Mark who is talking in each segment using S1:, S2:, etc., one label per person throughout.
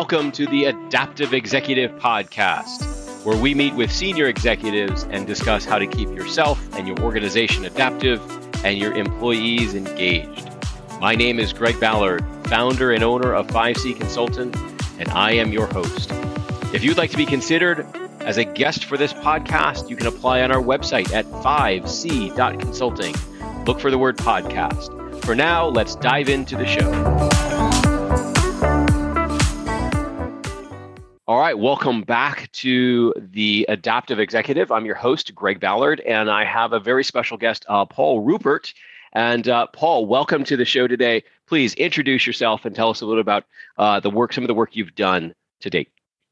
S1: welcome to the Adaptive Executive Podcast, where we meet with senior executives and discuss how to keep yourself and your organization adaptive and your employees engaged. My name is Greg Ballard, founder and owner of 5C Consultant, and I am your host. If you'd like to be considered as a guest for this podcast, you can apply on our website at 5c.consulting. Look for the word podcast. For now, let's dive into the show. All right, welcome back to the Adaptive Executive. I'm your host, Greg Ballard, and I have a very special guest, uh, Paul Ruppert. And uh, Paul, welcome to the show today. Please introduce yourself and tell us a little about uh, the work, some of the work you've done to date.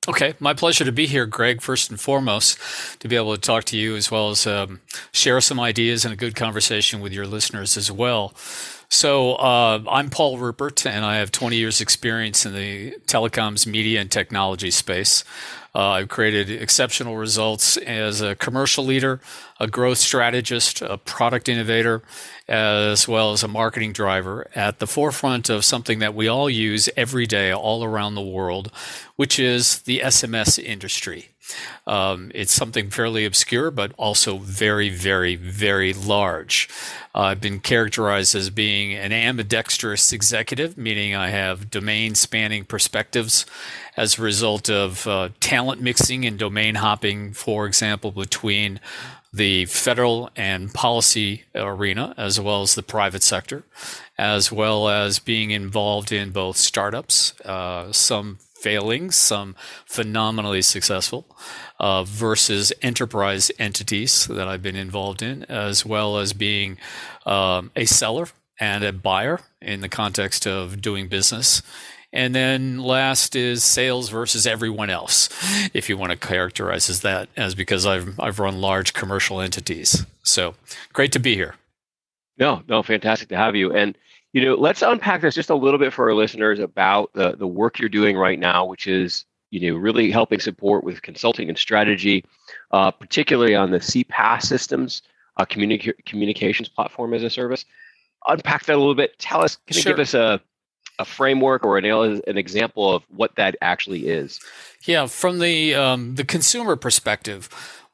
S2: Okay, my pleasure to be here, Greg. First and foremost, to be able to talk to you as well as um, share some ideas and a good conversation with your listeners as well. So uh, I'm Paul Ruppert, and I have 20 years' experience in the telecoms, media, and technology space. Uh, I've created exceptional results as a commercial leader, a growth strategist, a product innovator, as well as a marketing driver at the forefront of something that we all use every day all around the world, which is the SMS industry. Um, it's something fairly obscure, but also very, very, very large. Uh, I've been characterized as being an ambidextrous executive, meaning I have domain spanning perspectives as a result of uh, talent mixing and domain hopping, for example, between the federal and policy arena, as well as the private sector, as well as being involved in both startups, uh, some failing, some phenomenally successful, uh, versus enterprise entities that I've been involved in, as well as being um, a seller and a buyer in the context of doing business. And then last is sales versus everyone else, if you want to characterize as that, as because I've I've run large commercial entities. So great to be here.
S1: No, no, fantastic to have you. And you know, let's unpack this just a little bit for our listeners about the the work you're doing right now, which is you know really helping support with consulting and strategy, uh, particularly on the CPaaS systems, uh, communica- communications platform as a service. Unpack that a little bit. Tell us, can sure. you give us a a framework or an, an example of what that actually is?
S2: Yeah, from the um, the consumer perspective,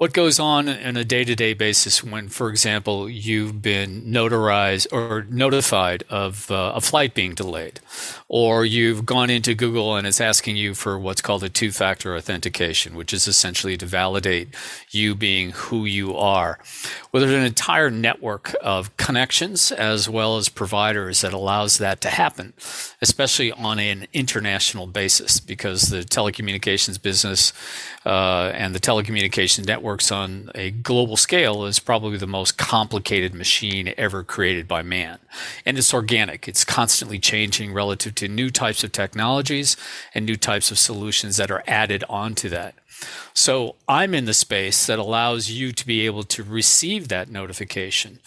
S2: what goes on on a day-to-day basis when for example you've been notarized or notified of uh, a flight being delayed? Or you've gone into google and it's asking you for what's called a two-factor authentication which is essentially to validate you being who you are. Well there's an entire network of connections as well as providers that allows that to happen especially on an international basis because the telecommunications business uh, and the telecommunications network works on a global scale is probably the most complicated machine ever created by man. And it's organic. It's constantly changing relative to new types of technologies and new types of solutions that are added onto that. So I'm in the space that allows you to be able to receive that notification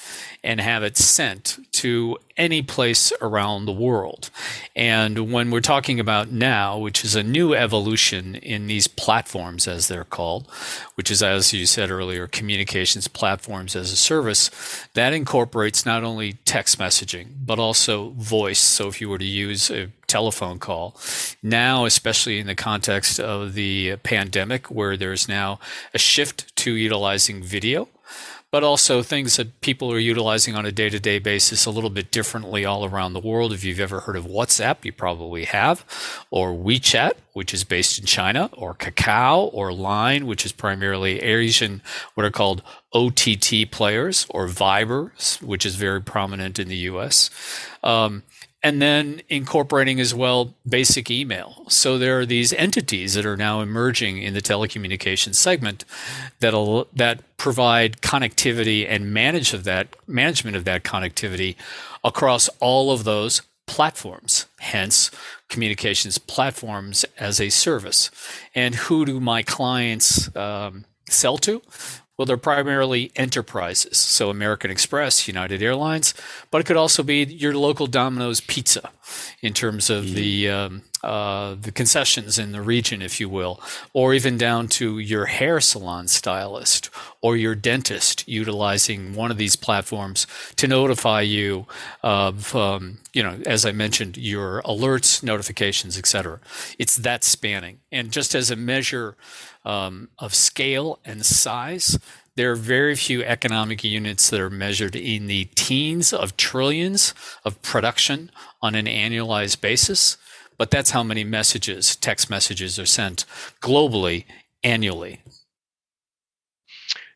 S2: and have it sent to any place around the world. And when we're talking about now, which is a new evolution in these platforms, as they're called, which is, as you said earlier, communications platforms as a service, that incorporates not only text messaging, but also voice. So if you were to use a telephone call, now, especially in the context of the pandemic, where there's now a shift to utilizing video but also things that people are utilizing on a day to day basis a little bit differently all around the world. If you've ever heard of WhatsApp, you probably have, or WeChat, which is based in China, or Kakao, or Line, which is primarily Asian, what are called OTT players, or Viber, which is very prominent in the US. Um, and then incorporating as well basic email. So there are these entities that are now emerging in the telecommunications segment that that provide connectivity and manage of that management of that connectivity across all of those platforms. Hence, communications platforms as a service. And who do my clients um, sell to? Well, they're primarily enterprises, so American Express, United Airlines, but it could also be your local Domino's Pizza in terms of mm-hmm. the um, uh, the concessions in the region, if you will, or even down to your hair salon stylist or your dentist utilizing one of these platforms to notify you of, um, you know, as I mentioned, your alerts, notifications, etc. It's that spanning. And just as a measure um, of scale and size, there are very few economic units that are measured in the teens of trillions of production on an annualized basis but that's how many messages, text messages, are sent globally annually.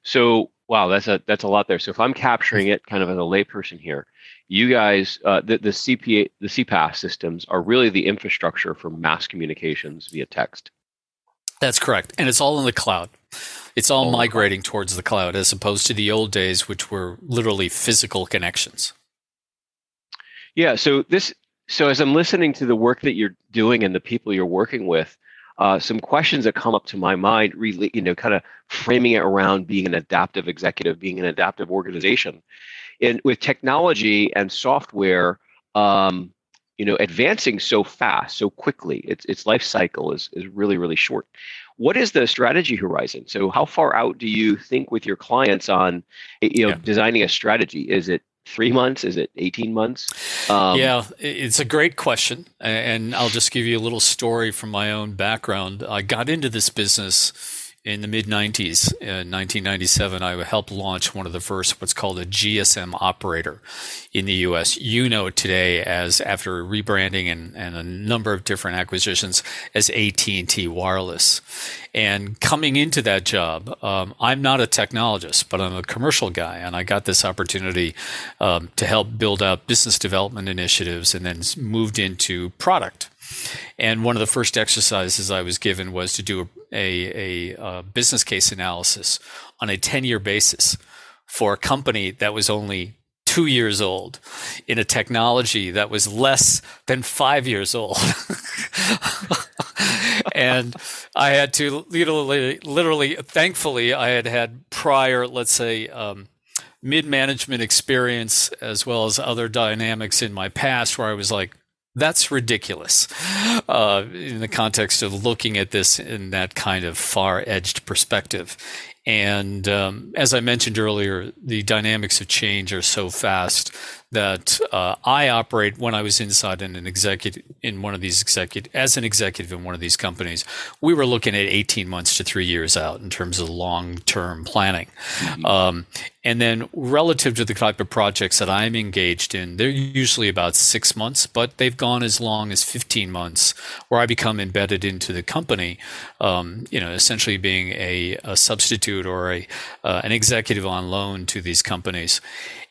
S1: So, wow, that's a that's a lot there. So, if I'm capturing it kind of as a layperson here, you guys, uh, the the CPA, the CPaaS systems are really the infrastructure for mass communications via text.
S2: That's correct, and it's all in the cloud. It's all, all migrating towards the cloud, as opposed to the old days, which were literally physical connections.
S1: Yeah. So this so as I'm listening to the work that you're doing and the people you're working with, uh, some questions that come up to my mind, really, you know, kind of framing it around being an adaptive executive, being an adaptive organization, and with technology and software, um, you know, advancing so fast, so quickly, its its life cycle is is really really short. What is the strategy horizon? So, how far out do you think with your clients on, you know, yeah. designing a strategy? Is it three months? Is it 18 months?
S2: Um, yeah, it's a great question. And I'll just give you a little story from my own background. I got into this business in the mid 90s, in 1997, I helped launch one of the first what's called a GSM operator in the US. You know today as after rebranding and, and a number of different acquisitions as AT&T Wireless. And coming into that job, um, I'm not a technologist, but I'm a commercial guy, and I got this opportunity um, to help build out business development initiatives, and then moved into product. And one of the first exercises I was given was to do a, a, a, a business case analysis on a 10 year basis for a company that was only two years old in a technology that was less than five years old. and I had to literally, literally, thankfully, I had had prior, let's say, um, mid management experience as well as other dynamics in my past where I was like, that's ridiculous uh, in the context of looking at this in that kind of far edged perspective. And um, as I mentioned earlier, the dynamics of change are so fast that uh, I operate when I was inside in an executive in one of these executive as an executive in one of these companies. We were looking at eighteen months to three years out in terms of long term planning. Mm-hmm. Um, and then relative to the type of projects that I'm engaged in, they're usually about six months, but they've gone as long as 15 months where I become embedded into the company, um, you know, essentially being a, a substitute or a, uh, an executive on loan to these companies.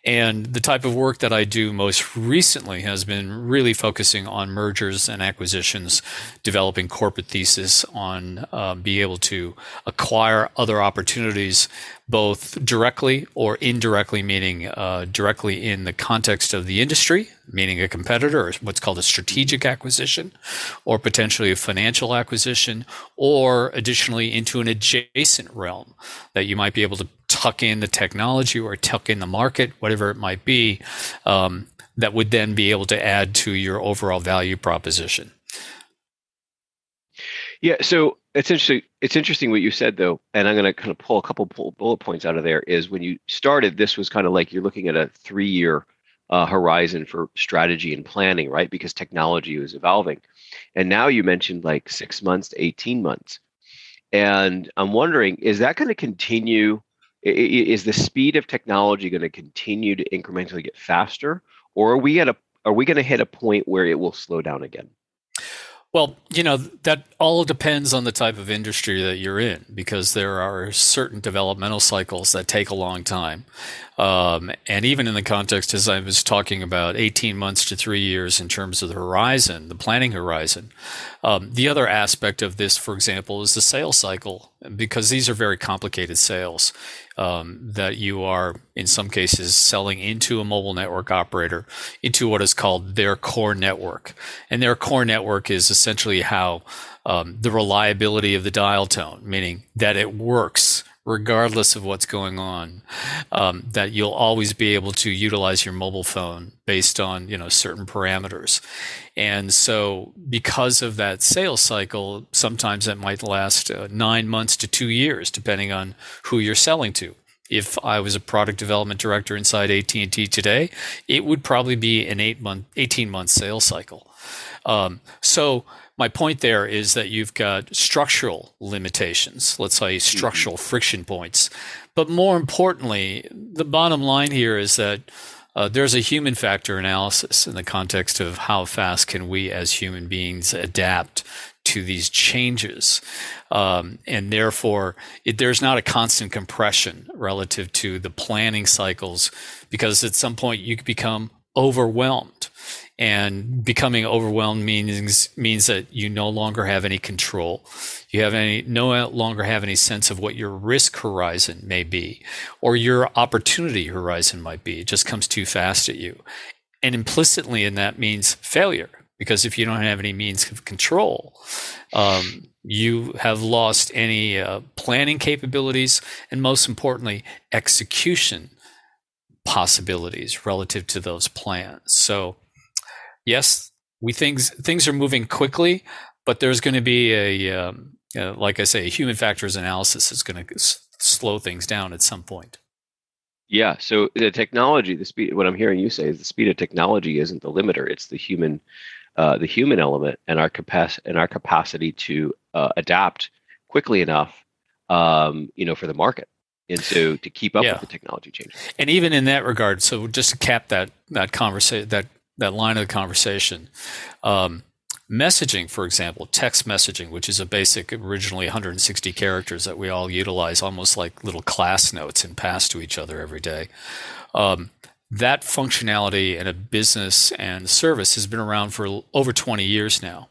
S2: And the type of work that I do most recently has been really focusing on mergers and acquisitions, developing corporate thesis on uh, be able to acquire other opportunities, both directly or indirectly, meaning uh, directly in the context of the industry, meaning a competitor, or what's called a strategic acquisition, or potentially a financial acquisition, or additionally into an adjacent realm that you might be able to tuck in the technology or tuck in the market, whatever it might be, um, that would then be able to add to your overall value proposition.
S1: Yeah, so it's interesting. It's interesting what you said though, and I'm going to kind of pull a couple bullet points out of there. Is when you started, this was kind of like you're looking at a three-year uh, horizon for strategy and planning, right? Because technology was evolving, and now you mentioned like six months to 18 months, and I'm wondering, is that going to continue is the speed of technology going to continue to incrementally get faster or are we at a are we going to hit a point where it will slow down again
S2: well, you know, that all depends on the type of industry that you're in because there are certain developmental cycles that take a long time. Um, and even in the context, as I was talking about, 18 months to three years in terms of the horizon, the planning horizon. Um, the other aspect of this, for example, is the sales cycle because these are very complicated sales um, that you are, in some cases, selling into a mobile network operator into what is called their core network. And their core network is essentially how um, the reliability of the dial tone, meaning that it works regardless of what's going on. Um, that you'll always be able to utilize your mobile phone based on you know certain parameters, and so because of that sales cycle, sometimes it might last uh, nine months to two years, depending on who you're selling to if I was a product development director inside AT&T today, it would probably be an eight month, 18 month sales cycle. Um, so my point there is that you've got structural limitations, let's say structural mm-hmm. friction points. But more importantly, the bottom line here is that uh, there's a human factor analysis in the context of how fast can we as human beings adapt to these changes. Um, and therefore, it, there's not a constant compression relative to the planning cycles because at some point you become overwhelmed. And becoming overwhelmed means means that you no longer have any control. You have any no longer have any sense of what your risk horizon may be, or your opportunity horizon might be. It just comes too fast at you, and implicitly in that means failure because if you don't have any means of control, um, you have lost any uh, planning capabilities and most importantly, execution possibilities relative to those plans. So, yes, we things things are moving quickly, but there's going to be a um, uh, like I say, a human factors analysis is going to s- slow things down at some point.
S1: Yeah. So the technology, the speed. What I'm hearing you say is the speed of technology isn't the limiter; it's the human uh, the human element and our capacity and our capacity to uh, adapt quickly enough, um, you know, for the market, and so to keep up yeah. with the technology changes.
S2: And even in that regard, so just to cap that that conversation, that that line of the conversation. Um, messaging, for example, text messaging, which is a basic, originally 160 characters that we all utilize almost like little class notes and pass to each other every day. Um, that functionality in a business and service has been around for over 20 years now.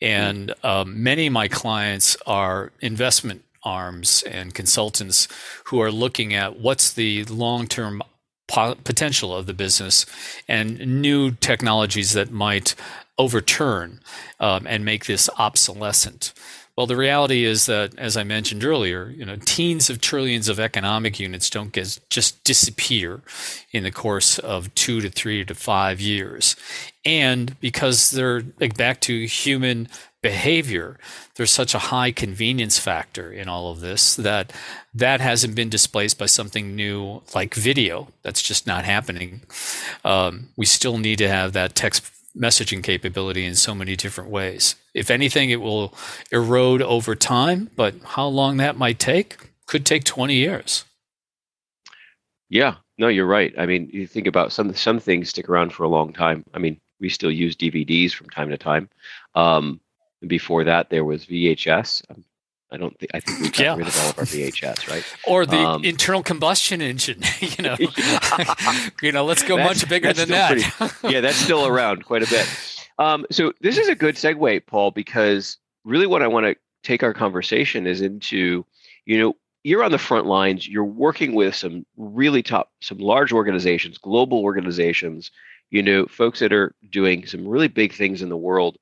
S2: And um, many of my clients are investment arms and consultants who are looking at what's the long term po- potential of the business and new technologies that might overturn um, and make this obsolescent. Well, the reality is that, as I mentioned earlier, you know, teens of trillions of economic units don't get, just disappear in the course of two to three to five years, and because they're like, back to human behavior, there's such a high convenience factor in all of this that that hasn't been displaced by something new like video. That's just not happening. Um, we still need to have that text messaging capability in so many different ways. If anything, it will erode over time, but how long that might take could take 20 years.
S1: Yeah, no, you're right. I mean, you think about some some things stick around for a long time. I mean, we still use DVDs from time to time. Um, before that, there was VHS. I don't think I think we got yeah. rid of all of our VHS, right?
S2: Or the um, internal combustion engine. you know, you know, let's go much bigger than that.
S1: Pretty, yeah, that's still around quite a bit. Um, so this is a good segue, Paul, because really what I want to take our conversation is into, you know, you're on the front lines. You're working with some really top, some large organizations, global organizations. You know, folks that are doing some really big things in the world,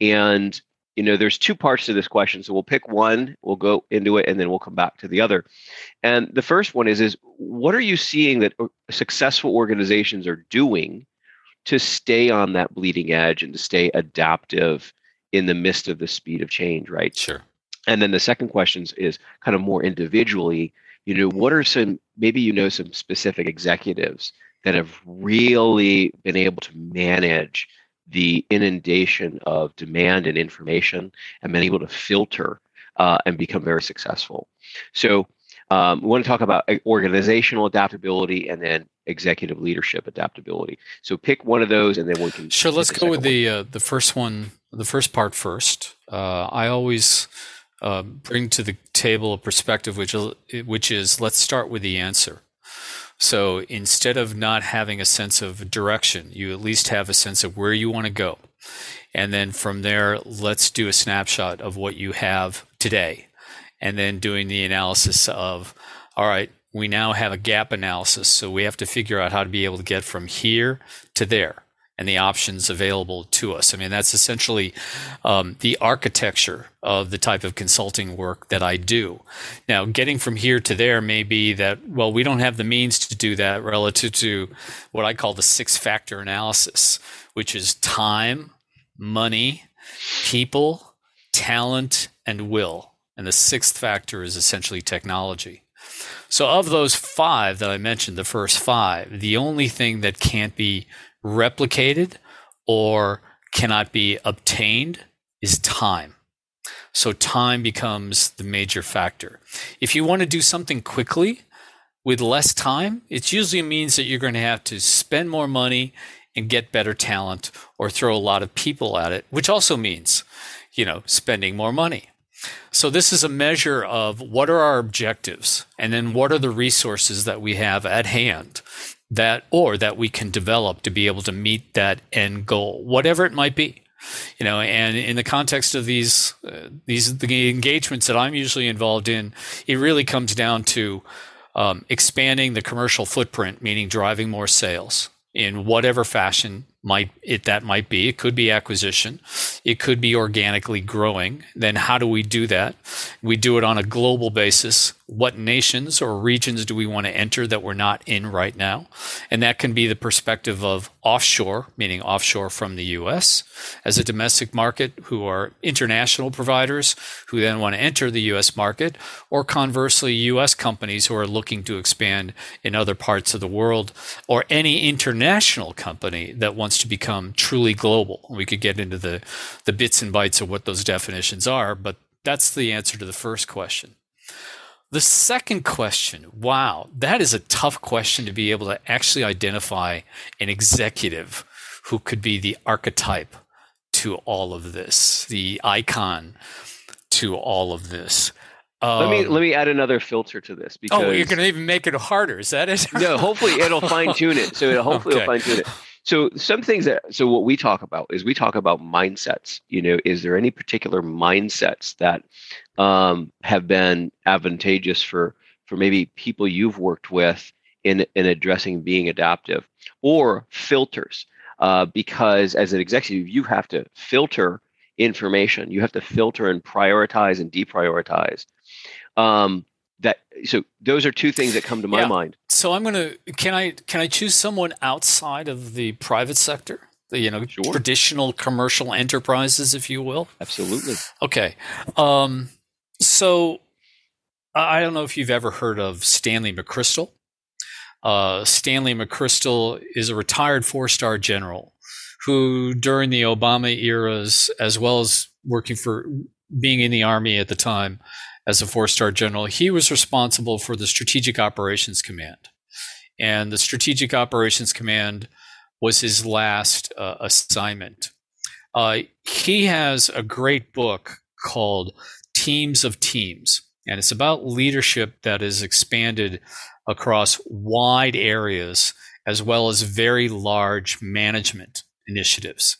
S1: and you know there's two parts to this question. So we'll pick one we'll go into it and then we'll come back to the other. And the first one is is what are you seeing that uh, successful organizations are doing to stay on that bleeding edge and to stay adaptive in the midst of the speed of change right?
S2: Sure.
S1: And then the second question is kind of more individually you know what are some maybe you know some specific executives that have really been able to manage the inundation of demand and information and been able to filter uh, and become very successful. So um, we want to talk about uh, organizational adaptability and then executive leadership adaptability. So pick one of those, and then we can.
S2: Sure. Let's go with the uh, the first one, the first part first. Uh, I always uh, bring to the table a perspective which which is let's start with the answer. So instead of not having a sense of direction, you at least have a sense of where you want to go. And then from there, let's do a snapshot of what you have today. And then doing the analysis of, all right, we now have a gap analysis. So we have to figure out how to be able to get from here to there. And the options available to us. I mean, that's essentially um, the architecture of the type of consulting work that I do. Now, getting from here to there may be that, well, we don't have the means to do that relative to what I call the six factor analysis, which is time, money, people, talent, and will. And the sixth factor is essentially technology. So, of those five that I mentioned, the first five, the only thing that can't be replicated or cannot be obtained is time. So time becomes the major factor. If you want to do something quickly with less time, it usually means that you're going to have to spend more money and get better talent or throw a lot of people at it, which also means, you know, spending more money. So this is a measure of what are our objectives and then what are the resources that we have at hand that or that we can develop to be able to meet that end goal whatever it might be you know and in the context of these uh, these the engagements that i'm usually involved in it really comes down to um, expanding the commercial footprint meaning driving more sales in whatever fashion might it that might be. It could be acquisition. It could be organically growing. Then how do we do that? We do it on a global basis what nations or regions do we want to enter that we're not in right now and that can be the perspective of offshore meaning offshore from the US as a domestic market who are international providers who then want to enter the US market or conversely US companies who are looking to expand in other parts of the world or any international company that wants to become truly global. We could get into the, the bits and bytes of what those definitions are, but that's the answer to the first question. The second question, wow, that is a tough question to be able to actually identify an executive who could be the archetype to all of this, the icon to all of this.
S1: Um, let me let me add another filter to this
S2: because oh, you're going to even make it harder. Is that it?
S1: no, hopefully it'll fine tune it. So it'll, hopefully okay. it'll fine tune it. So some things that so what we talk about is we talk about mindsets. You know, is there any particular mindsets that um, have been advantageous for for maybe people you've worked with in in addressing being adaptive, or filters? Uh, because as an executive, you have to filter information. You have to filter and prioritize and deprioritize. Um, that so those are two things that come to my yeah. mind.
S2: So i'm going to can i can i choose someone outside of the private sector? The you know sure. traditional commercial enterprises if you will?
S1: Absolutely.
S2: Okay. Um, so i don't know if you've ever heard of stanley mcchrystal. Uh, stanley mcchrystal is a retired four-star general who during the obama eras as well as working for being in the army at the time as a four star general, he was responsible for the Strategic Operations Command. And the Strategic Operations Command was his last uh, assignment. Uh, he has a great book called Teams of Teams, and it's about leadership that is expanded across wide areas as well as very large management initiatives.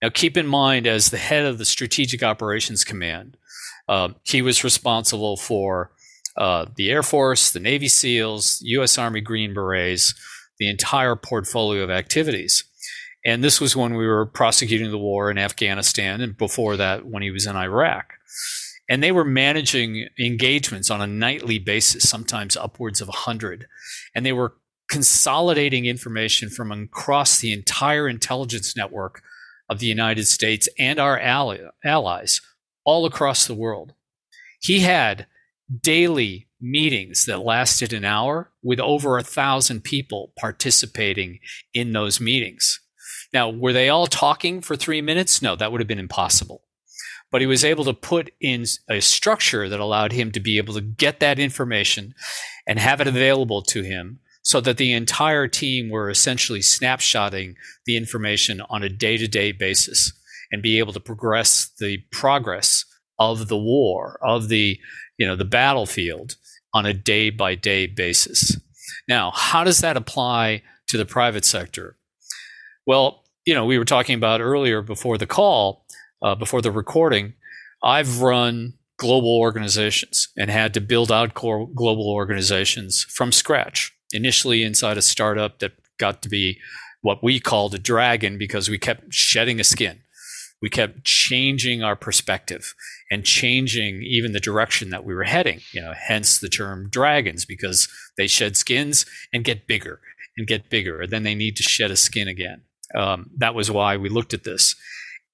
S2: Now, keep in mind, as the head of the Strategic Operations Command, uh, he was responsible for uh, the Air Force, the Navy SEALs, U.S. Army Green Berets, the entire portfolio of activities. And this was when we were prosecuting the war in Afghanistan, and before that, when he was in Iraq. And they were managing engagements on a nightly basis, sometimes upwards of 100. And they were consolidating information from across the entire intelligence network of the United States and our ally- allies all across the world. He had daily meetings that lasted an hour with over a thousand people participating in those meetings. Now, were they all talking for three minutes? No, that would have been impossible. But he was able to put in a structure that allowed him to be able to get that information and have it available to him so that the entire team were essentially snapshotting the information on a day to day basis and be able to progress the progress of the war, of the, you know, the battlefield on a day by day basis. Now, how does that apply to the private sector? Well, you know, we were talking about earlier before the call, uh, before the recording. I've run global organizations and had to build out core global organizations from scratch. Initially, inside a startup that got to be what we called a dragon because we kept shedding a skin. We kept changing our perspective and changing even the direction that we were heading. You know, hence the term dragons because they shed skins and get bigger and get bigger, and then they need to shed a skin again. Um, that was why we looked at this,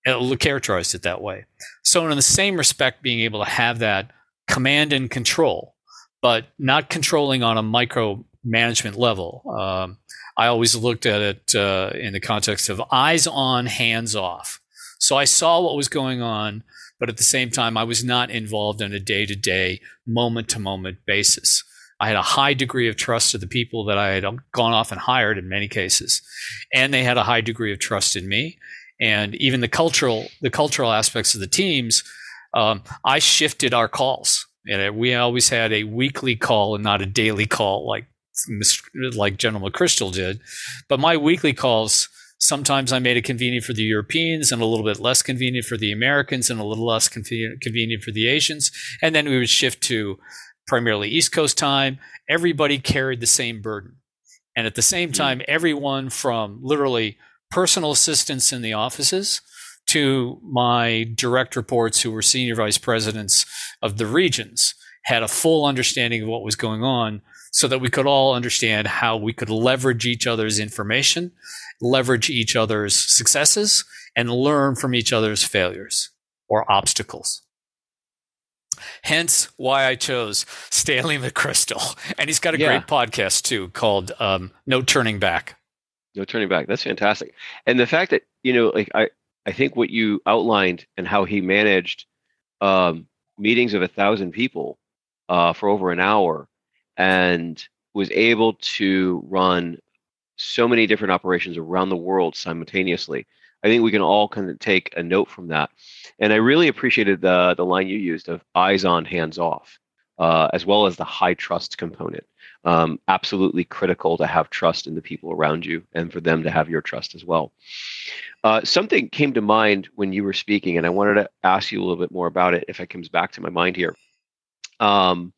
S2: it characterized it that way. So, in the same respect, being able to have that command and control, but not controlling on a micro management level. Um, I always looked at it uh, in the context of eyes on, hands off. So I saw what was going on, but at the same time, I was not involved on a day to day, moment to moment basis. I had a high degree of trust to the people that I had gone off and hired in many cases, and they had a high degree of trust in me. And even the cultural, the cultural aspects of the teams, um, I shifted our calls. And we always had a weekly call and not a daily call like like General McChrystal did. But my weekly calls, sometimes I made it convenient for the Europeans and a little bit less convenient for the Americans and a little less convenient for the Asians. And then we would shift to primarily East Coast time. Everybody carried the same burden. And at the same hmm. time, everyone from literally personal assistants in the offices to my direct reports who were senior vice presidents of the regions had a full understanding of what was going on so that we could all understand how we could leverage each other's information, leverage each other's successes, and learn from each other's failures or obstacles. Hence why I chose Stanley McChrystal. And he's got a yeah. great podcast too called um, No Turning Back.
S1: No Turning Back. That's fantastic. And the fact that, you know, like I, I think what you outlined and how he managed um, meetings of a thousand people uh, for over an hour and was able to run so many different operations around the world simultaneously. I think we can all kind of take a note from that. And I really appreciated the the line you used of eyes on, hands off, uh, as well as the high trust component. Um, absolutely critical to have trust in the people around you and for them to have your trust as well. Uh, something came to mind when you were speaking, and I wanted to ask you a little bit more about it if it comes back to my mind here. Um,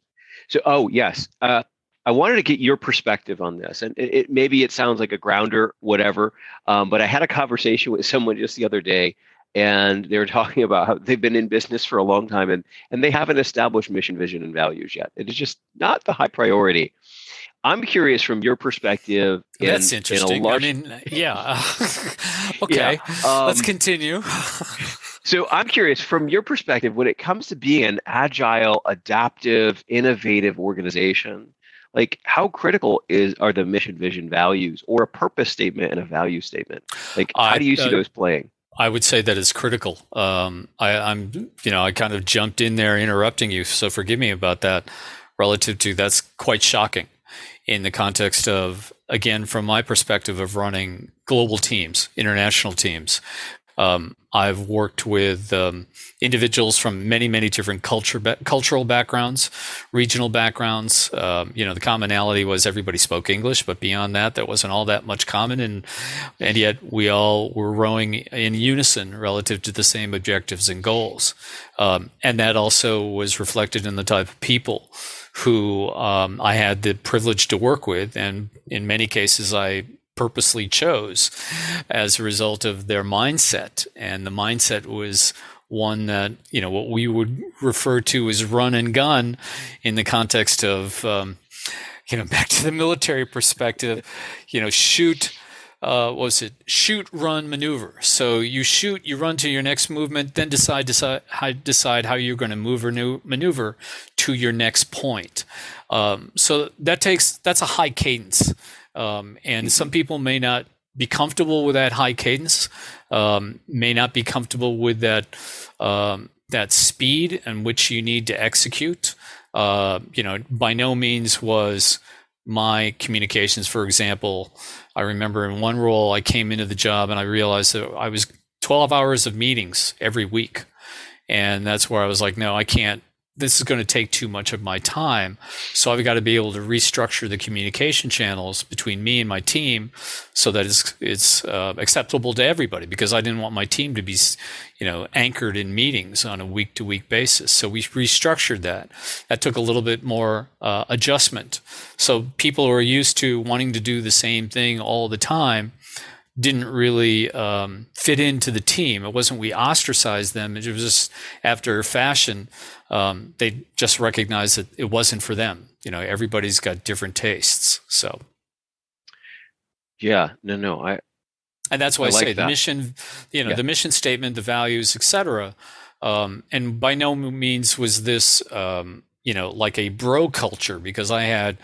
S1: so, oh yes, uh, I wanted to get your perspective on this, and it, it maybe it sounds like a grounder, whatever. Um, but I had a conversation with someone just the other day, and they were talking about how they've been in business for a long time, and and they haven't established mission, vision, and values yet. It is just not the high priority. I'm curious from your perspective.
S2: In, That's interesting. In large... I mean, yeah. okay, yeah. Um, let's continue.
S1: So I'm curious from your perspective, when it comes to being an agile, adaptive, innovative organization, like how critical is are the mission, vision, values, or a purpose statement and a value statement? Like how I, do you see uh, those playing?
S2: I would say that is critical. Um, I, I'm, you know, I kind of jumped in there interrupting you, so forgive me about that. Relative to that's quite shocking in the context of again from my perspective of running global teams international teams um, I've worked with um, individuals from many, many different culture, cultural backgrounds, regional backgrounds. Um, you know, the commonality was everybody spoke English, but beyond that, there wasn't all that much common, and and yet we all were rowing in unison relative to the same objectives and goals. Um, and that also was reflected in the type of people who um, I had the privilege to work with, and in many cases, I purposely chose as a result of their mindset. And the mindset was one that, you know, what we would refer to as run and gun in the context of, um, you know, back to the military perspective, you know, shoot. Uh, was it shoot, run, maneuver? So you shoot, you run to your next movement, then decide decide how, decide how you're going to move or new, maneuver to your next point. Um, so that takes that's a high cadence um, and some people may not be comfortable with that high cadence, um, may not be comfortable with that um, that speed and which you need to execute. Uh, you know, by no means was my communications, for example. I remember in one role, I came into the job and I realized that I was 12 hours of meetings every week. And that's where I was like, no, I can't this is going to take too much of my time. So I've got to be able to restructure the communication channels between me and my team so that it's it's uh, acceptable to everybody. Because I didn't want my team to be, you know, anchored in meetings on a week to week basis. So we restructured that. That took a little bit more uh, adjustment. So people who are used to wanting to do the same thing all the time didn't really um, fit into the team. It wasn't we ostracized them. It was just after fashion, um, they just recognized that it wasn't for them. You know, everybody's got different tastes. So,
S1: yeah, no, no, I.
S2: And that's why I, I like say that. the mission, you know, yeah. the mission statement, the values, etc. Um, and by no means was this, um, you know, like a bro culture because I had,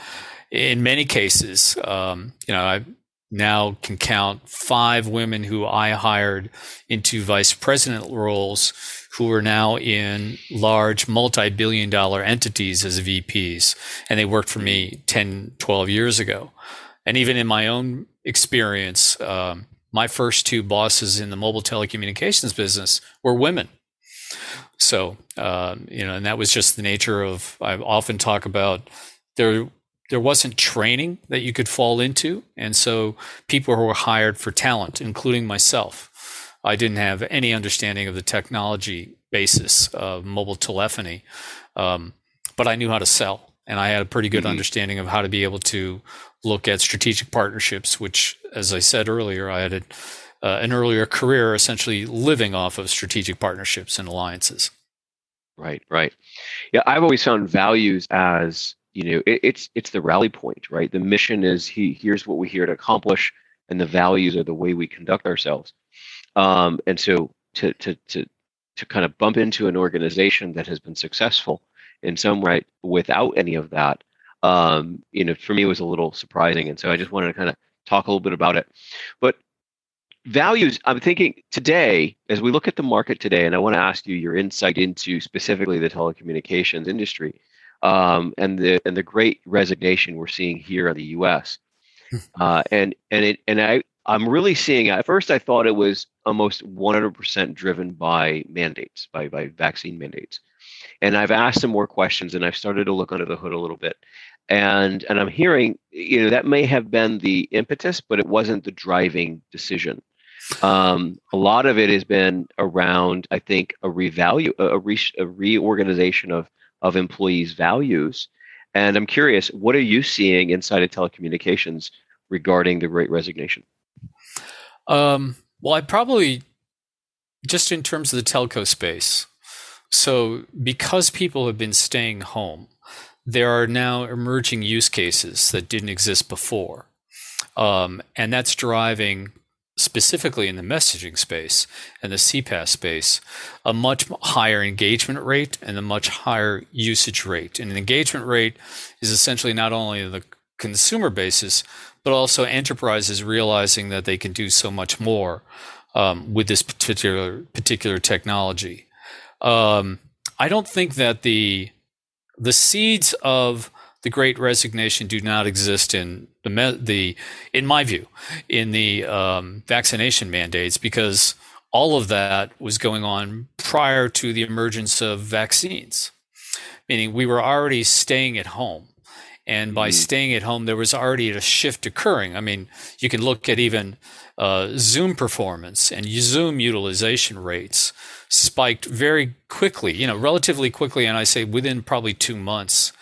S2: in many cases, um, you know, I now can count five women who I hired into vice president roles who are now in large multi billion dollar entities as VPs. And they worked for me 10, 12 years ago. And even in my own experience, um, my first two bosses in the mobile telecommunications business were women. So, um, you know, and that was just the nature of, I often talk about there there wasn't training that you could fall into. And so people were hired for talent, including myself. I didn't have any understanding of the technology basis of mobile telephony, um, but I knew how to sell. And I had a pretty good mm-hmm. understanding of how to be able to look at strategic partnerships, which, as I said earlier, I had a, uh, an earlier career essentially living off of strategic partnerships and alliances.
S1: Right, right. Yeah, I've always found values as you know it, it's it's the rally point right the mission is he here's what we're here to accomplish and the values are the way we conduct ourselves um, and so to to to to kind of bump into an organization that has been successful in some right without any of that um, you know for me it was a little surprising. And so i just wanted to kind of talk a little bit about it. But values i'm thinking today as we look at the market today and i want to ask you your insight into specifically the telecommunications industry um, and the and the great resignation we're seeing here in the U.S. Uh, and and it and I I'm really seeing at first I thought it was almost 100% driven by mandates by by vaccine mandates, and I've asked some more questions and I've started to look under the hood a little bit, and and I'm hearing you know that may have been the impetus, but it wasn't the driving decision. Um, a lot of it has been around I think a revalue a, re, a reorganization of of employees' values. And I'm curious, what are you seeing inside of telecommunications regarding the great resignation?
S2: Um, well, I probably, just in terms of the telco space, so because people have been staying home, there are now emerging use cases that didn't exist before. Um, and that's driving specifically in the messaging space and the CPaaS space, a much higher engagement rate and a much higher usage rate. And an engagement rate is essentially not only the consumer basis, but also enterprises realizing that they can do so much more um, with this particular particular technology. Um, I don't think that the the seeds of the Great Resignation do not exist in the the in my view in the um, vaccination mandates because all of that was going on prior to the emergence of vaccines, meaning we were already staying at home. And by mm-hmm. staying at home, there was already a shift occurring. I mean, you can look at even uh, Zoom performance and Zoom utilization rates spiked very quickly, you know, relatively quickly. And I say within probably two months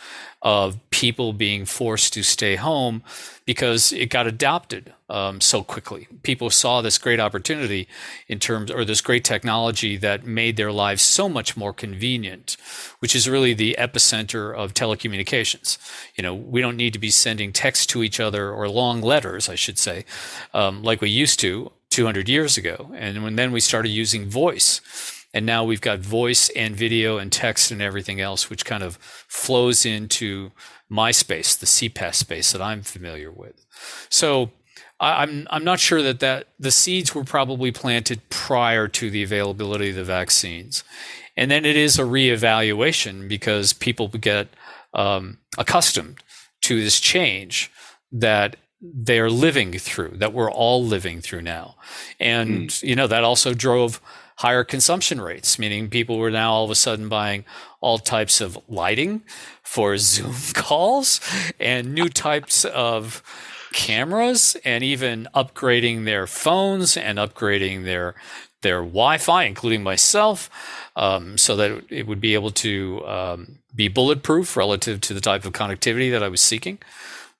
S2: of people being forced to stay home because it got adopted um, so quickly. People saw this great opportunity in terms, or this great technology that made their lives so much more convenient, which is really the epicenter of telecommunications. You know, we don't need to be sending text to each other or long letters, I should say, um, like we used to 200 years ago. And when then we started using voice and now we've got voice and video and text and everything else, which kind of flows into my space, the CPaaS space that I'm familiar with. So I'm I'm not sure that that the seeds were probably planted prior to the availability of the vaccines, and then it is a reevaluation because people get um, accustomed to this change that they are living through, that we're all living through now, and mm. you know that also drove higher consumption rates, meaning people were now all of a sudden buying all types of lighting for Zoom calls and new types of cameras and even upgrading their phones and upgrading their their Wi-Fi, including myself, um, so that it would be able to um, be bulletproof relative to the type of connectivity that I was seeking.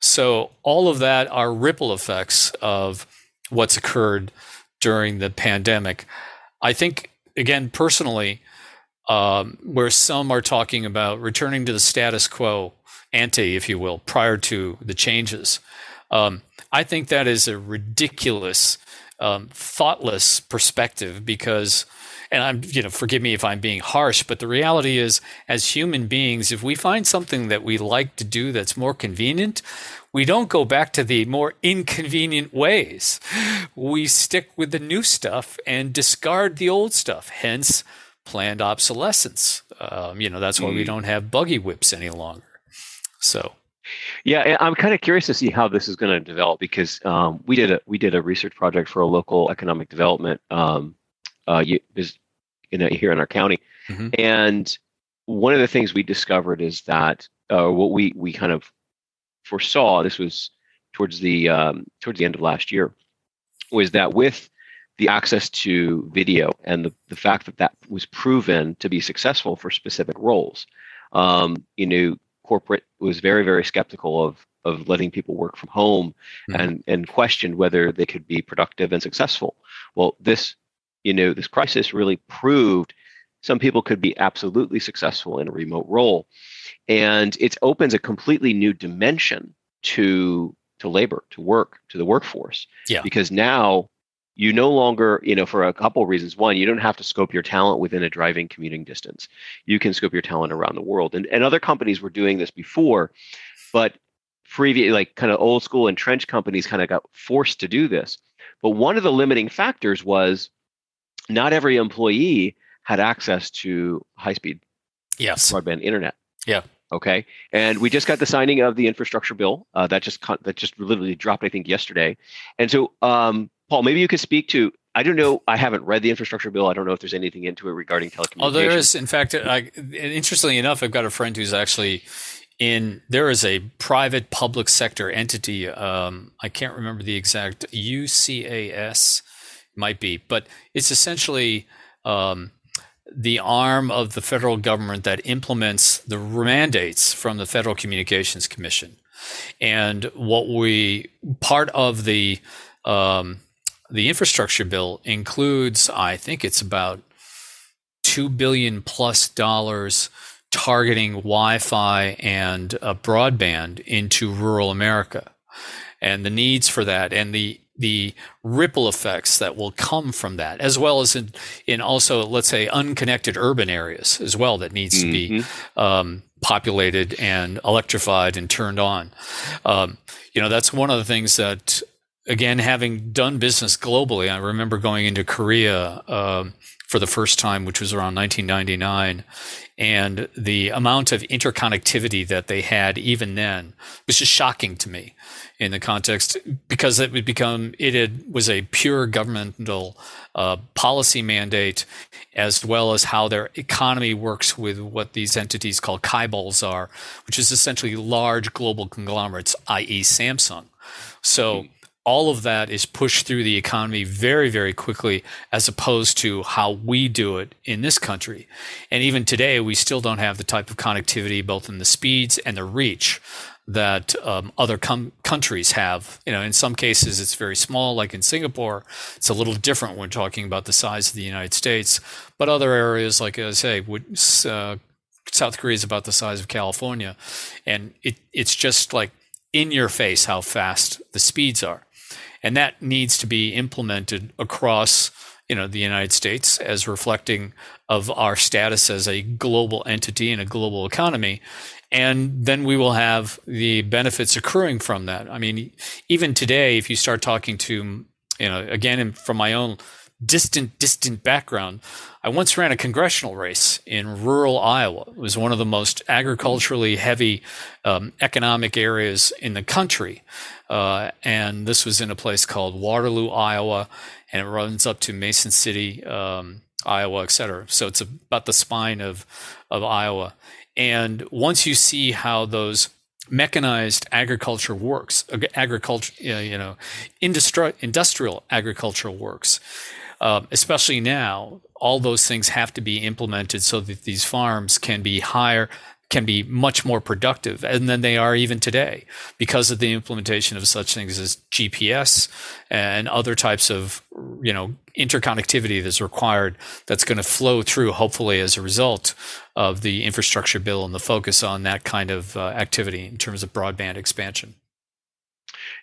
S2: So all of that are ripple effects of what's occurred during the pandemic. I think, again, personally, um, where some are talking about returning to the status quo ante, if you will, prior to the changes. Um, I think that is a ridiculous, um, thoughtless perspective because, and I'm, you know, forgive me if I'm being harsh, but the reality is, as human beings, if we find something that we like to do that's more convenient, we don't go back to the more inconvenient ways. We stick with the new stuff and discard the old stuff. Hence, planned obsolescence. Um, you know, that's why mm. we don't have buggy whips any longer. So,
S1: yeah, I'm kind of curious to see how this is going to develop because um, we did a we did a research project for a local economic development um, uh, in a, here in our county, mm-hmm. and one of the things we discovered is that uh, what we we kind of foresaw this was towards the um, towards the end of last year was that with the access to video and the, the fact that that was proven to be successful for specific roles um, you know corporate was very very skeptical of of letting people work from home mm-hmm. and and questioned whether they could be productive and successful well this you know this crisis really proved some people could be absolutely successful in a remote role and it opens a completely new dimension to to labor to work to the workforce
S2: yeah
S1: because now you no longer, you know, for a couple of reasons. One, you don't have to scope your talent within a driving commuting distance. You can scope your talent around the world. And, and other companies were doing this before, but previous, like kind of old school entrenched companies kind of got forced to do this. But one of the limiting factors was not every employee had access to high speed
S2: yes.
S1: broadband internet.
S2: Yeah.
S1: Okay, and we just got the signing of the infrastructure bill uh, that just that just literally dropped, I think, yesterday. And so, um, Paul, maybe you could speak to. I don't know. I haven't read the infrastructure bill. I don't know if there's anything into it regarding telecommunications.
S2: Oh, there is. In fact, I, interestingly enough, I've got a friend who's actually in. There is a private public sector entity. Um, I can't remember the exact USAC might be, but it's essentially um, the arm of the federal government that implements the mandates from the Federal Communications Commission. And what we part of the um, the infrastructure bill includes, I think it's about two billion plus dollars targeting Wi-Fi and uh, broadband into rural America, and the needs for that, and the the ripple effects that will come from that, as well as in, in also, let's say, unconnected urban areas as well that needs mm-hmm. to be mm-hmm. um, populated and electrified and turned on. Um, you know, that's one of the things that again, having done business globally, I remember going into Korea um, for the first time, which was around 1999, and the amount of interconnectivity that they had even then was just shocking to me in the context because it would become it had, was a pure governmental uh, policy mandate as well as how their economy works with what these entities called chaebols are which is essentially large global conglomerates i.e samsung. So all of that is pushed through the economy very, very quickly, as opposed to how we do it in this country. And even today, we still don't have the type of connectivity, both in the speeds and the reach, that um, other com- countries have. You know, in some cases, it's very small, like in Singapore. It's a little different when talking about the size of the United States. But other areas, like I say, would, uh, South Korea is about the size of California, and it, it's just like in your face how fast the speeds are and that needs to be implemented across you know the United States as reflecting of our status as a global entity and a global economy. And then we will have the benefits accruing from that. I mean even today if you start talking to you know again from my own distant distant background i once ran a congressional race in rural iowa it was one of the most agriculturally heavy um, economic areas in the country uh, and this was in a place called Waterloo, Iowa, and it runs up to Mason City, um, Iowa, et cetera. So it's about the spine of of Iowa. And once you see how those mechanized agriculture works, agriculture, you know, industri- industrial agriculture works, uh, especially now, all those things have to be implemented so that these farms can be higher can be much more productive and than they are even today because of the implementation of such things as GPS and other types of you know interconnectivity that's required that's going to flow through hopefully as a result of the infrastructure bill and the focus on that kind of uh, activity in terms of broadband expansion.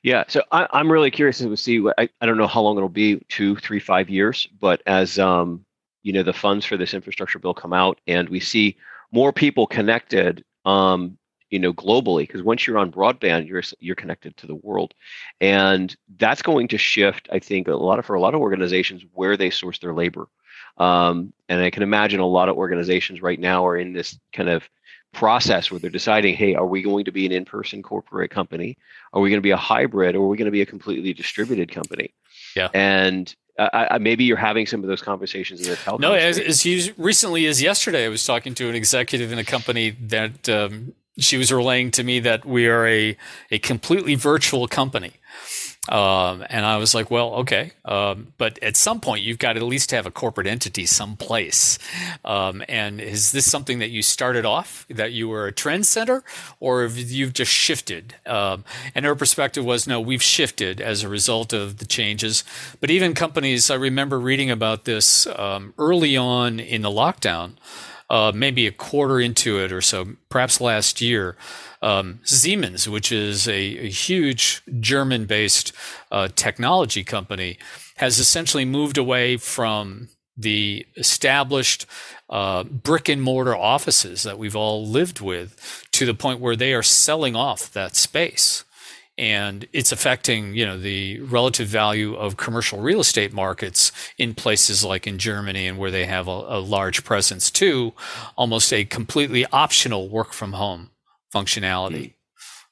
S1: Yeah, so I, am really curious to see. I, I don't know how long it'll be two, three, five years, but as um, you know, the funds for this infrastructure bill come out, and we see more people connected, um, you know, globally. Because once you're on broadband, you're you're connected to the world, and that's going to shift. I think a lot of for a lot of organizations where they source their labor. Um, and I can imagine a lot of organizations right now are in this kind of process where they're deciding, hey, are we going to be an in-person corporate company? Are we going to be a hybrid, or are we going to be a completely distributed company?
S2: Yeah.
S1: And uh, maybe you're having some of those conversations in the telecom.
S2: No, as, as you, recently as yesterday, I was talking to an executive in a company that um, she was relaying to me that we are a a completely virtual company. Um, and I was like, well, okay. Um, but at some point, you've got to at least have a corporate entity someplace. Um, and is this something that you started off, that you were a trend center, or you've just shifted? Um, and her perspective was, no, we've shifted as a result of the changes. But even companies, I remember reading about this um, early on in the lockdown, uh, maybe a quarter into it or so, perhaps last year um, Siemens, which is a, a huge German based uh, technology company, has essentially moved away from the established uh, brick and mortar offices that we've all lived with to the point where they are selling off that space and it's affecting you know the relative value of commercial real estate markets in places like in Germany and where they have a, a large presence too almost a completely optional work from home functionality. Mm.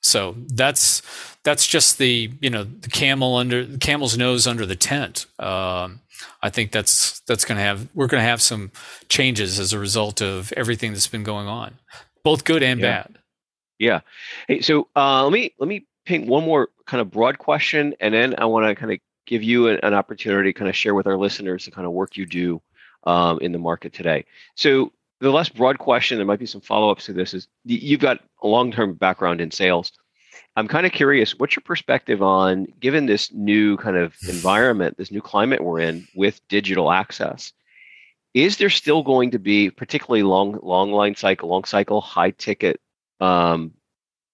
S2: So that's that's just the you know the camel under the camel's nose under the tent. Um, I think that's that's going to have we're going to have some changes as a result of everything that's been going on, both good and
S1: yeah.
S2: bad.
S1: Yeah. Hey, so uh, let me let me paint one more kind of broad question, and then I want to kind of give you an, an, opportunity to kind of share with our listeners the kind of work you do um, in the market today. So the less broad question, there might be some follow-ups to this, is you've got a long-term background in sales. I'm kind of curious, what's your perspective on, given this new kind of environment, this new climate we're in with digital access, is there still going to be particularly long, long line cycle, long cycle, high ticket, um,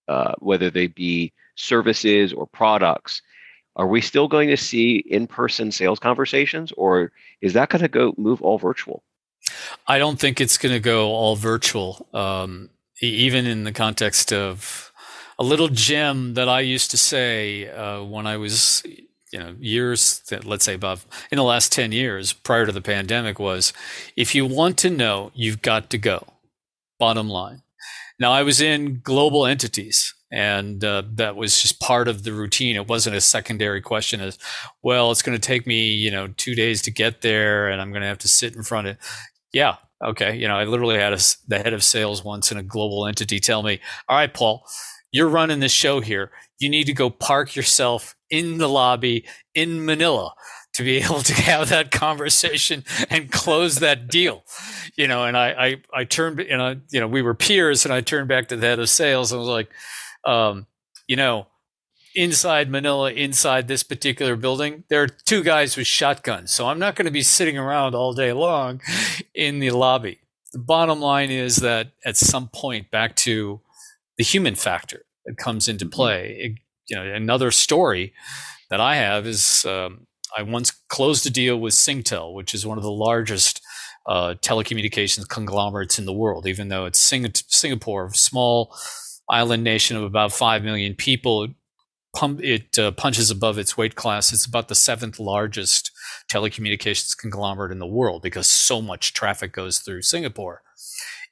S1: uh, whether they be services or products? Are we still going to see in-person sales conversations, or is that going to go move all virtual?
S2: I don't think it's going to go all virtual, um, even in the context of a little gem that I used to say uh, when I was, you know, years, let's say above, in the last 10 years prior to the pandemic was if you want to know, you've got to go. Bottom line. Now, I was in global entities and uh, that was just part of the routine. It wasn't a secondary question as, well, it's going to take me, you know, two days to get there, and I'm going to have to sit in front of yeah, okay. You know, I literally had a, the head of sales once in a global entity tell me, all right, Paul, you're running this show here. You need to go park yourself in the lobby in Manila to be able to have that conversation and close that deal. You know, and I, I, I turned, you know, you know, we were peers and I turned back to the head of sales and was like, um, you know, inside Manila, inside this particular building, there are two guys with shotguns. So I'm not going to be sitting around all day long in the lobby. The bottom line is that at some point, back to the human factor that comes into mm-hmm. play. It, you know, another story that I have is um, I once closed a deal with Singtel, which is one of the largest uh, telecommunications conglomerates in the world. Even though it's Sing- Singapore, small island nation of about five million people, it uh, punches above its weight class. It's about the seventh largest telecommunications conglomerate in the world because so much traffic goes through Singapore.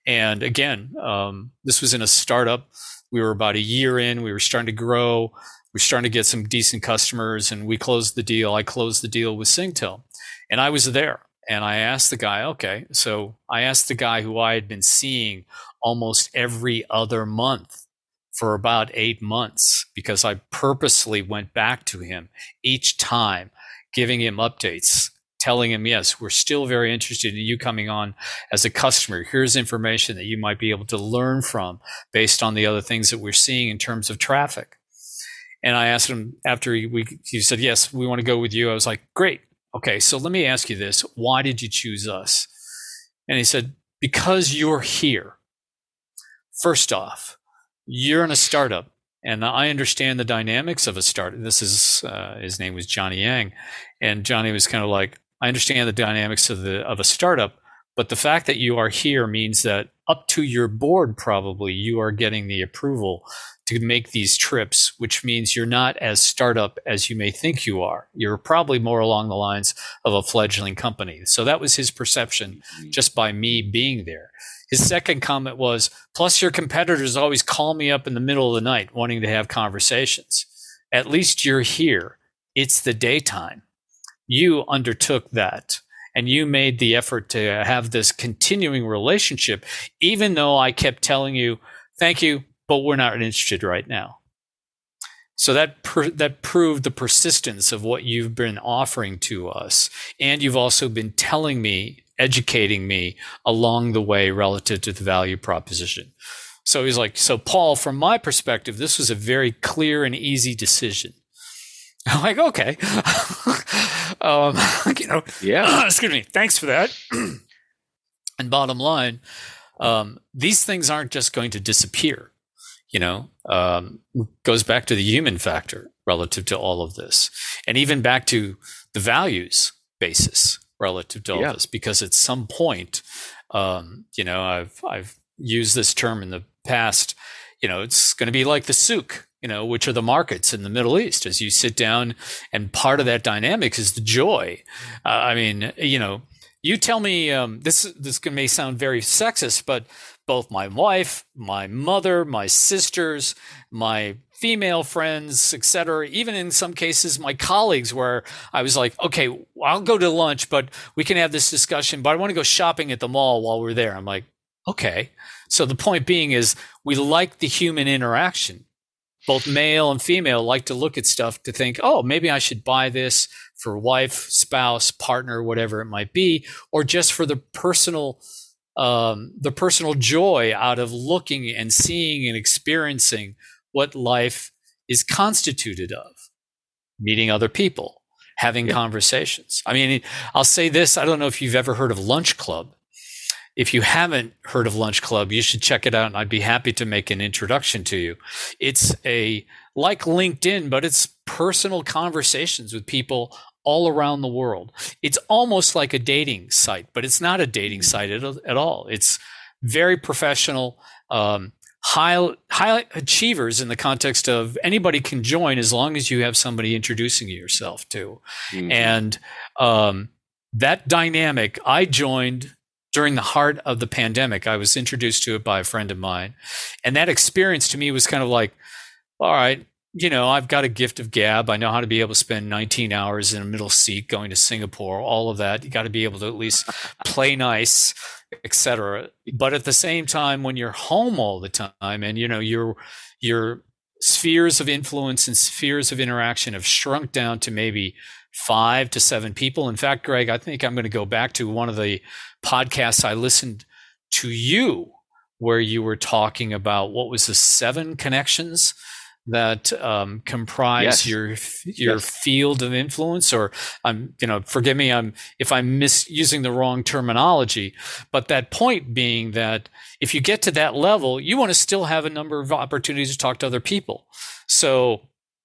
S2: And again, um, this was in a startup. We were about a year in. We were starting to grow. We were starting to get some decent customers, and we closed the deal. I closed the deal with Singtel, and I was there. And I asked the guy, okay, so I asked the guy who I had been seeing almost every other month for about eight months because I purposely went back to him each time, giving him updates telling him, yes, we're still very interested in you coming on as a customer. Here's information that you might be able to learn from based on the other things that we're seeing in terms of traffic. And I asked him after he, we, he said, yes, we want to go with you. I was like, great. Okay. So let me ask you this. Why did you choose us? And he said, because you're here. First off, you're in a startup and I understand the dynamics of a startup. This is, uh, his name was Johnny Yang. And Johnny was kind of like, I understand the dynamics of the, of a startup, but the fact that you are here means that up to your board, probably you are getting the approval to make these trips, which means you're not as startup as you may think you are. You're probably more along the lines of a fledgling company. So that was his perception mm-hmm. just by me being there. His second comment was, plus your competitors always call me up in the middle of the night wanting to have conversations. At least you're here. It's the daytime. You undertook that and you made the effort to have this continuing relationship, even though I kept telling you, thank you, but we're not interested right now. So that per, that proved the persistence of what you've been offering to us, and you've also been telling me, educating me along the way relative to the value proposition. So he's like, so Paul, from my perspective, this was a very clear and easy decision. I'm like, okay, um, you know, yeah. excuse me, thanks for that. and bottom line, um, these things aren't just going to disappear you know, um, goes back to the human factor relative to all of this, and even back to the values basis relative to all yeah. this, because at some point, um, you know, I've I've used this term in the past. You know, it's going to be like the souk, you know, which are the markets in the Middle East. As you sit down, and part of that dynamic is the joy. Uh, I mean, you know, you tell me um, this. This may sound very sexist, but both my wife, my mother, my sisters, my female friends, etc. Even in some cases, my colleagues, where I was like, okay, I'll go to lunch, but we can have this discussion. But I want to go shopping at the mall while we're there. I'm like, okay. So the point being is, we like the human interaction. Both male and female like to look at stuff to think, oh, maybe I should buy this for wife, spouse, partner, whatever it might be, or just for the personal um, the personal joy out of looking and seeing and experiencing what life is constituted of meeting other people having yeah. conversations. I mean i'll say this i don't know if you've ever heard of Lunchclub. If you haven't heard of Lunchclub you should check it out and i'd be happy to make an introduction to you. It's a like linkedin but it's personal conversations with people all around the world. It's almost like a dating site, but it's not a dating site at, at all. It's very professional, um, high high achievers in the context of anybody can join as long as you have somebody introducing yourself to, mm-hmm. and um, that dynamic. I joined during the heart of the pandemic. I was introduced to it by a friend of mine, and that experience to me was kind of like, all right, you know, I've got a gift of gab. I know how to be able to spend 19 hours in a middle seat going to Singapore, all of that. You got to be able to at least play nice, etc. But at the same time, when you're home all the time and, you know, your, your spheres of influence and spheres of interaction have shrunk down to maybe five to seven people. In fact, Greg, I think I'm going to go back to one of the podcasts I listened to you where you were talking about what was the seven connections that um, comprise yes. your your yes. field of influence or i'm you know forgive me i'm if i'm misusing the wrong terminology but that point being that if you get to that level you want to still have a number of opportunities to talk to other people so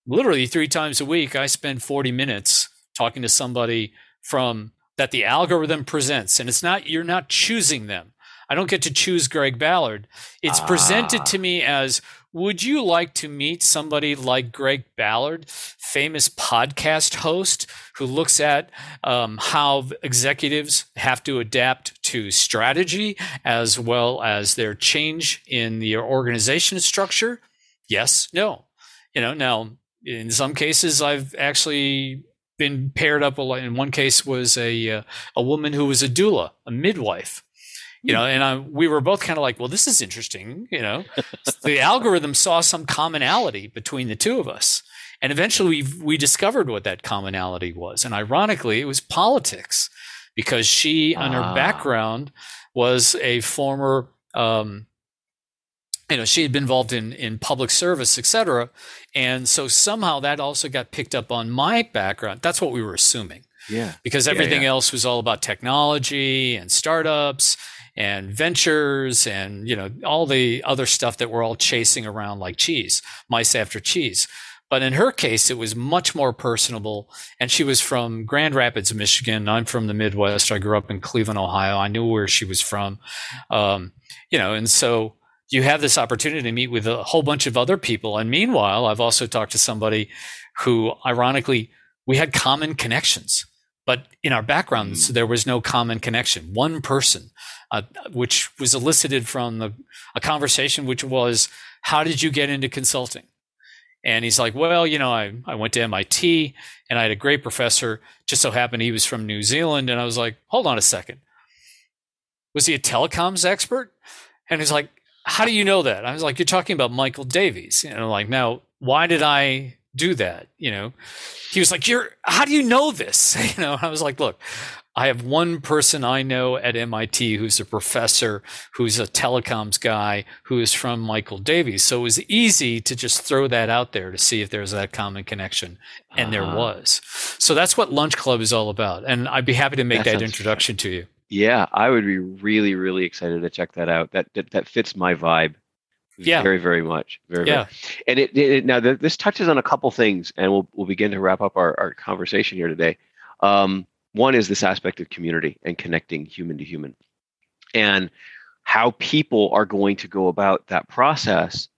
S2: literally three times a week i spend 40 minutes talking to somebody from that the algorithm presents and it's not you're not choosing them I don't get to choose Greg Ballard. It's ah. presented to me as would you like to meet somebody like Greg Ballard, famous podcast host who looks at um, how executives have to adapt to strategy as well as their change in the organization structure? Yes, no. You know, now in some cases, I've actually been paired up. In one case, was a uh, a woman who was a doula, a midwife, you know, and I, we were both kind of like, well, this is interesting. You know, the algorithm saw some commonality between the two of us. And eventually we, we discovered what that commonality was. And ironically, it was politics. because she, on her
S1: Ah.
S2: background, was a former, um, you know, she had been involved in in public service, et cetera, and so somehow that also got picked up on my background. That's what we were assuming
S1: Yeah.
S2: because
S1: Yeah,
S2: everything
S1: yeah.
S2: else was all about technology and startups and ventures and you know all the other stuff that we're all chasing around like cheese mice after cheese. But in her case it was much more personable and she was from grand rapids michigan. I'm from the midwest. I grew up in cleveland ohio. I knew where she was from. Um, you know and so you have this opportunity to meet with a whole bunch of other people. And meanwhile i've also talked to somebody who ironically we had common connections but in our backgrounds
S1: Mm.
S2: there was no common connection. One person uh, which was elicited from the, a conversation which was how did you get into consulting? And he's like well you know I, I went to mit and i had a great professor. Just so happened he was from new zealand. And i was like hold on a second. Was he a telecoms expert? And he's like how do you know that? I was like you're talking about michael davies. And i'm like now why did i do that you know? He was like you're how do you know this? You know i was like look i have one person i know at mit who's a professor who's a telecoms guy who is from michael davies. So it was easy to just throw that out there to see if there's that common connection. And there
S1: Uh-huh.
S2: was. So that's what Lunchclub is all about. And i'd be happy to make
S1: That
S2: that, introduction to you.
S1: Yeah, I would be really, really excited to check that out. That that, that fits my vibe.
S2: Yeah.
S1: Very, very much. Very,
S2: yeah
S1: very. And it, it now th- this touches on a couple things, and we'll we'll begin to wrap up our, our conversation here today. Um, one is this aspect of community and connecting human to human, and how people are going to go about that process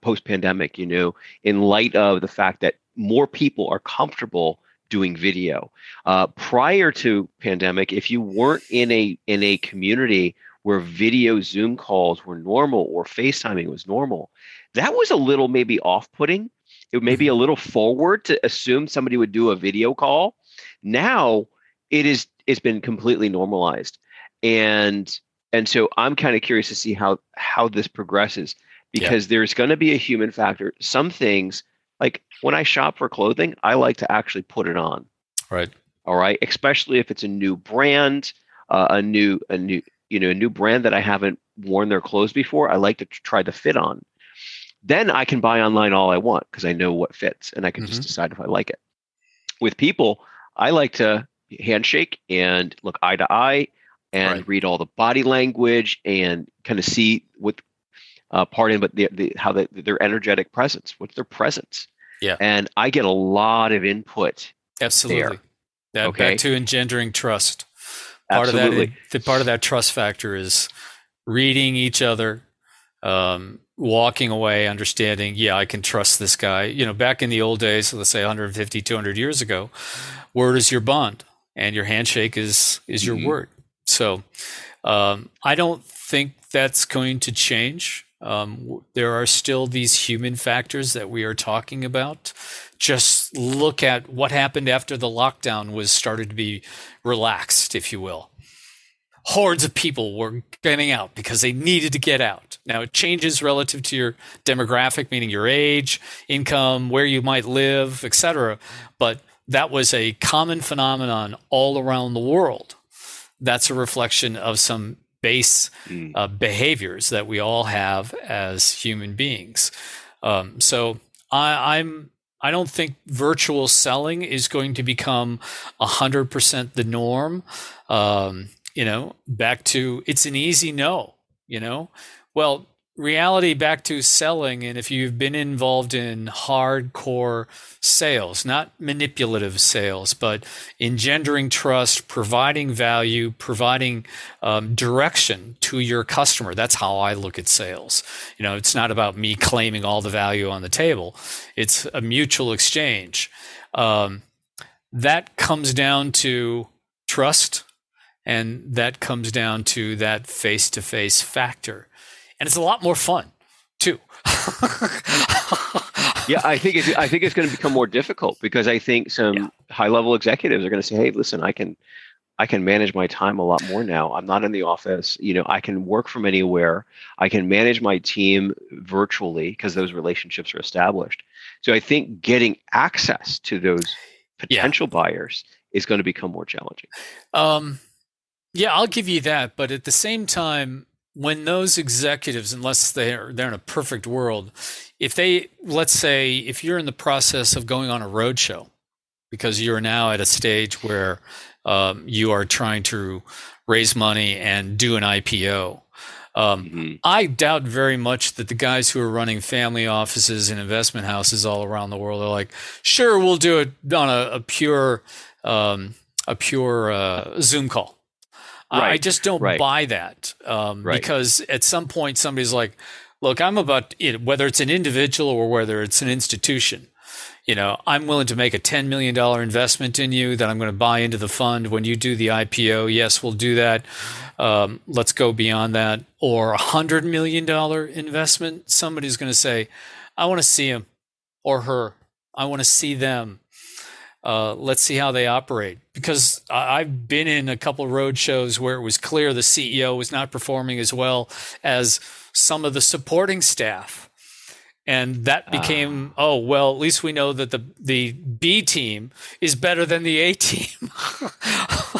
S1: post pandemic. You know, in light of the fact that more people are comfortable doing video. Uh, prior to pandemic, if you weren't in a in a community where video Zoom calls were normal or FaceTiming was normal, that was a little maybe off-putting. It may be a little forward to assume somebody would do a video call. Now it is it's been completely normalized. And and so I'm kind of curious to see how how this progresses because there's going to be a human factor. Some things like when I shop for clothing, I like to actually put it on.
S2: right
S1: All right, especially if it's a new brand, uh, a new a new you know a new brand that I haven't worn their clothes before. I like to try the fit on. Then I can buy online all I want because I know what fits and I can just decide if I like it. With people, I like to handshake and look eye to eye and
S2: Right.
S1: read all the body language and kind of see what uh, pardon, but the, the how the, their energetic presence, what's their presence.
S2: Yeah.
S1: And I get a lot of input.
S2: absolutely that
S1: Okay.
S2: back to engendering trust part
S1: Absolutely.
S2: of that the part of that trust factor is reading each other um, walking away understanding yeah i can trust this guy you know back in the old days let's say 150 200 years ago word is your bond and your handshake is is your
S1: Mhm.
S2: word so um, i don't think that's going to change um, there are still these human factors that we are talking about just look at what happened after the lockdown was started to be relaxed, if you will. Hordes of people were getting out because they needed to get out. Now it changes relative to your demographic, meaning your age, income, where you might live, etc. But that was a common phenomenon all around the world. That's a reflection of some base
S1: Mm.
S2: uh, behaviors that we all have as human beings. Um, so I, I'm I don't think virtual selling is going to become hundred percent the norm. Um, you know, back to it's an easy no. You know, well, reality back to selling, and if you've been involved in hardcore sales, not manipulative sales, but engendering trust, providing value, providing um, direction to your customer. That's how I look at sales. You know, it's not about me claiming all the value on the table. It's a mutual exchange. Um, that comes down to trust, and that comes down to that face-to-face factor, and it's a lot more fun too.
S1: yeah, I think it's I think it's going to become more difficult because I think some
S2: Yeah.
S1: high level executives are going to say, "Hey, listen, I can I can manage my time a lot more now. I'm not in the office. You know, I can work from anywhere. I can manage my team virtually because those relationships are established. So I think getting access to those
S2: Yeah.
S1: potential buyers is going to become more challenging.
S2: Um, yeah, I'll give you that. But at the same time, when those executives, unless they're they're in a perfect world, if they let's say if you're in the process of going on a roadshow, because you're now at a stage where um, you are trying to raise money and do an IPO. Um, mm-hmm. I doubt very much that the guys who are running family offices and investment houses all around the world are like, sure, we'll do it on a, a pure, um, a pure uh, Zoom call. Right. I just don't right. buy that um, right. because at some point somebody's like, look, I'm about it, whether it's an individual or whether it's an institution you know, I'm willing to make a $10 million investment in you that I'm going to buy into the fund when you do the IPO. Yes, we'll do that. Um, let's go beyond that. Or a $100 million investment. Somebody's going to say, I want to see him or her. I want to see them. Uh, let's see how they operate. Because I've been in a couple road shows where it was clear the CEO was not performing as well as some of the supporting staff and that became uh, oh well at least we know that the the B team is better than the A team.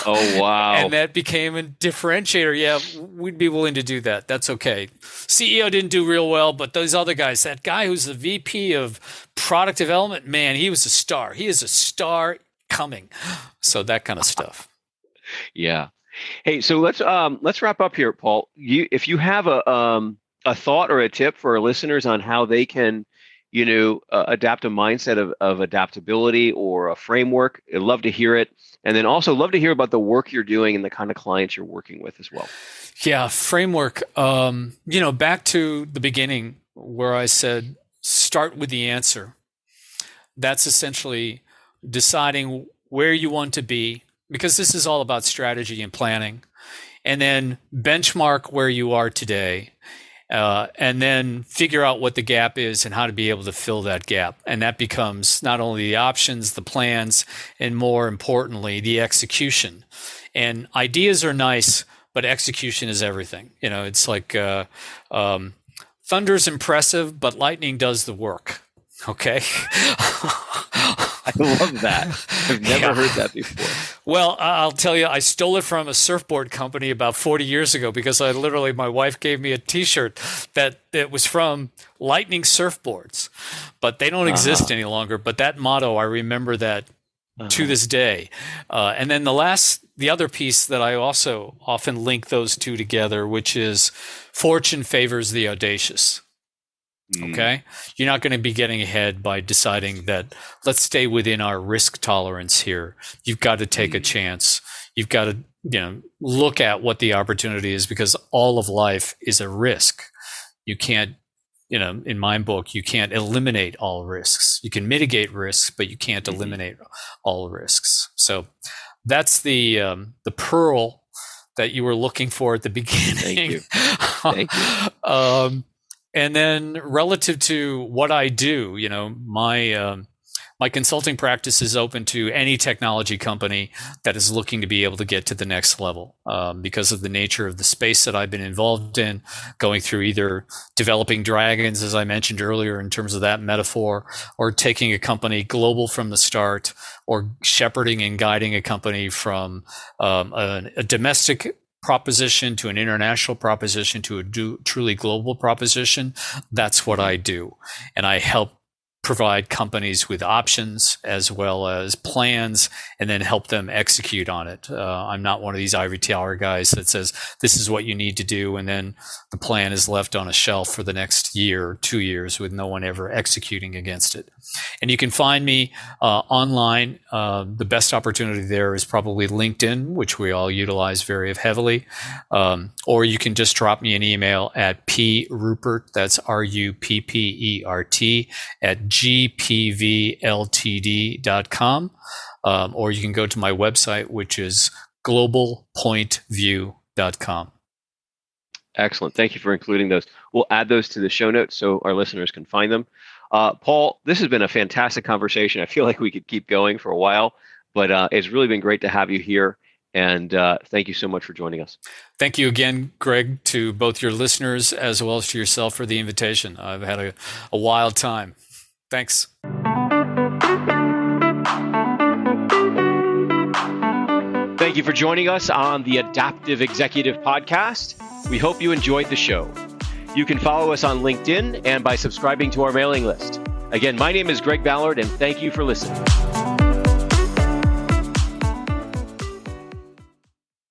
S1: oh wow!
S2: And that became a differentiator. Yeah, we'd be willing to do that. That's okay. CEO didn't do real well, but those other guys, that guy who's the VP of product development, man, he was a star. He is a star coming. So that kind of stuff.
S1: Yeah. Hey, so let's um let's wrap up here, Paul. You if you have a um a thought or a tip for our listeners on how they can you know uh, adapt a mindset of, of adaptability or a framework? I'd love to hear it. And then also love to hear about the work you're doing and the kind of clients you're working with as well.
S2: Yeah framework um, you know back to the beginning where i said start with the answer. That's essentially deciding where you want to be because this is all about strategy and planning and then benchmark where you are today uh, and then figure out what the gap is and how to be able to fill that gap. And that becomes not only the options, the plans, and more importantly, the execution. And ideas are nice, but execution is everything. You know, it's like uh, um, thunder's impressive, but lightning does the work. Okay.
S1: I love that. I've never yeah. heard that before.
S2: Well, I'll tell you, I stole it from a surfboard company about 40 years ago because I literally, my wife gave me a T-shirt that it was from Lightning Surfboards, but they don't uh-huh. exist any longer. But that motto, I remember that uh-huh. to this day. Uh, and then the last, the other piece that I also often link those two together, which is fortune favors the audacious. Mm. Okay. You're not going to be getting ahead by deciding that let's stay within our risk tolerance here. You've got to take mm. a chance. You've got to, you know, look at what the opportunity is because all of life is a risk. You can't, you know, in my book, you can't eliminate all risks. You can mitigate risks, but you can't mm-hmm. eliminate all risks. So that's the um, the pearl that you were looking for at the beginning.
S1: Thank you. Thank you.
S2: um, and then relative to what I do, you know, my um, my consulting practice is open to any technology company that is looking to be able to get to the next level um, because of the nature of the space that I've been involved in, going through either developing dragons, as I mentioned earlier, in terms of that metaphor, or taking a company global from the start, or shepherding and guiding a company from um, a, a domestic proposition to an international proposition to a do, truly global proposition, that's what I do. And I help provide companies with options as well as plans and then help them execute on it. Uh, I'm not one of these ivory tower guys that says this is what you need to do and then the plan is left on a shelf for the next year two years with no one ever executing against it. And you can find me uh, online. Uh, the best opportunity there is probably LinkedIn, which we all utilize very heavily. Um, or you can just drop me an email at p ruppert. That's R U P P E R T at gpvltd.com. Um, or you can go to my website, which is globalpointview.com.
S1: Excellent. Thank you for including those. We'll add those to the show notes so our listeners can find them. Uh, Paul, this has been a fantastic conversation. I feel like we could keep going for a while, but uh, it's really been great to have you here. And uh, thank you so much for joining us.
S2: Thank you again, Greg, to both your listeners as well as to yourself for the invitation. I've had a, a wild time. Thanks.
S1: Thank you for joining us on the Adaptive Executive Podcast. We hope you enjoyed the show. You can follow us on LinkedIn and by subscribing to our mailing list. Again, my name is Greg Ballard, and thank you for listening.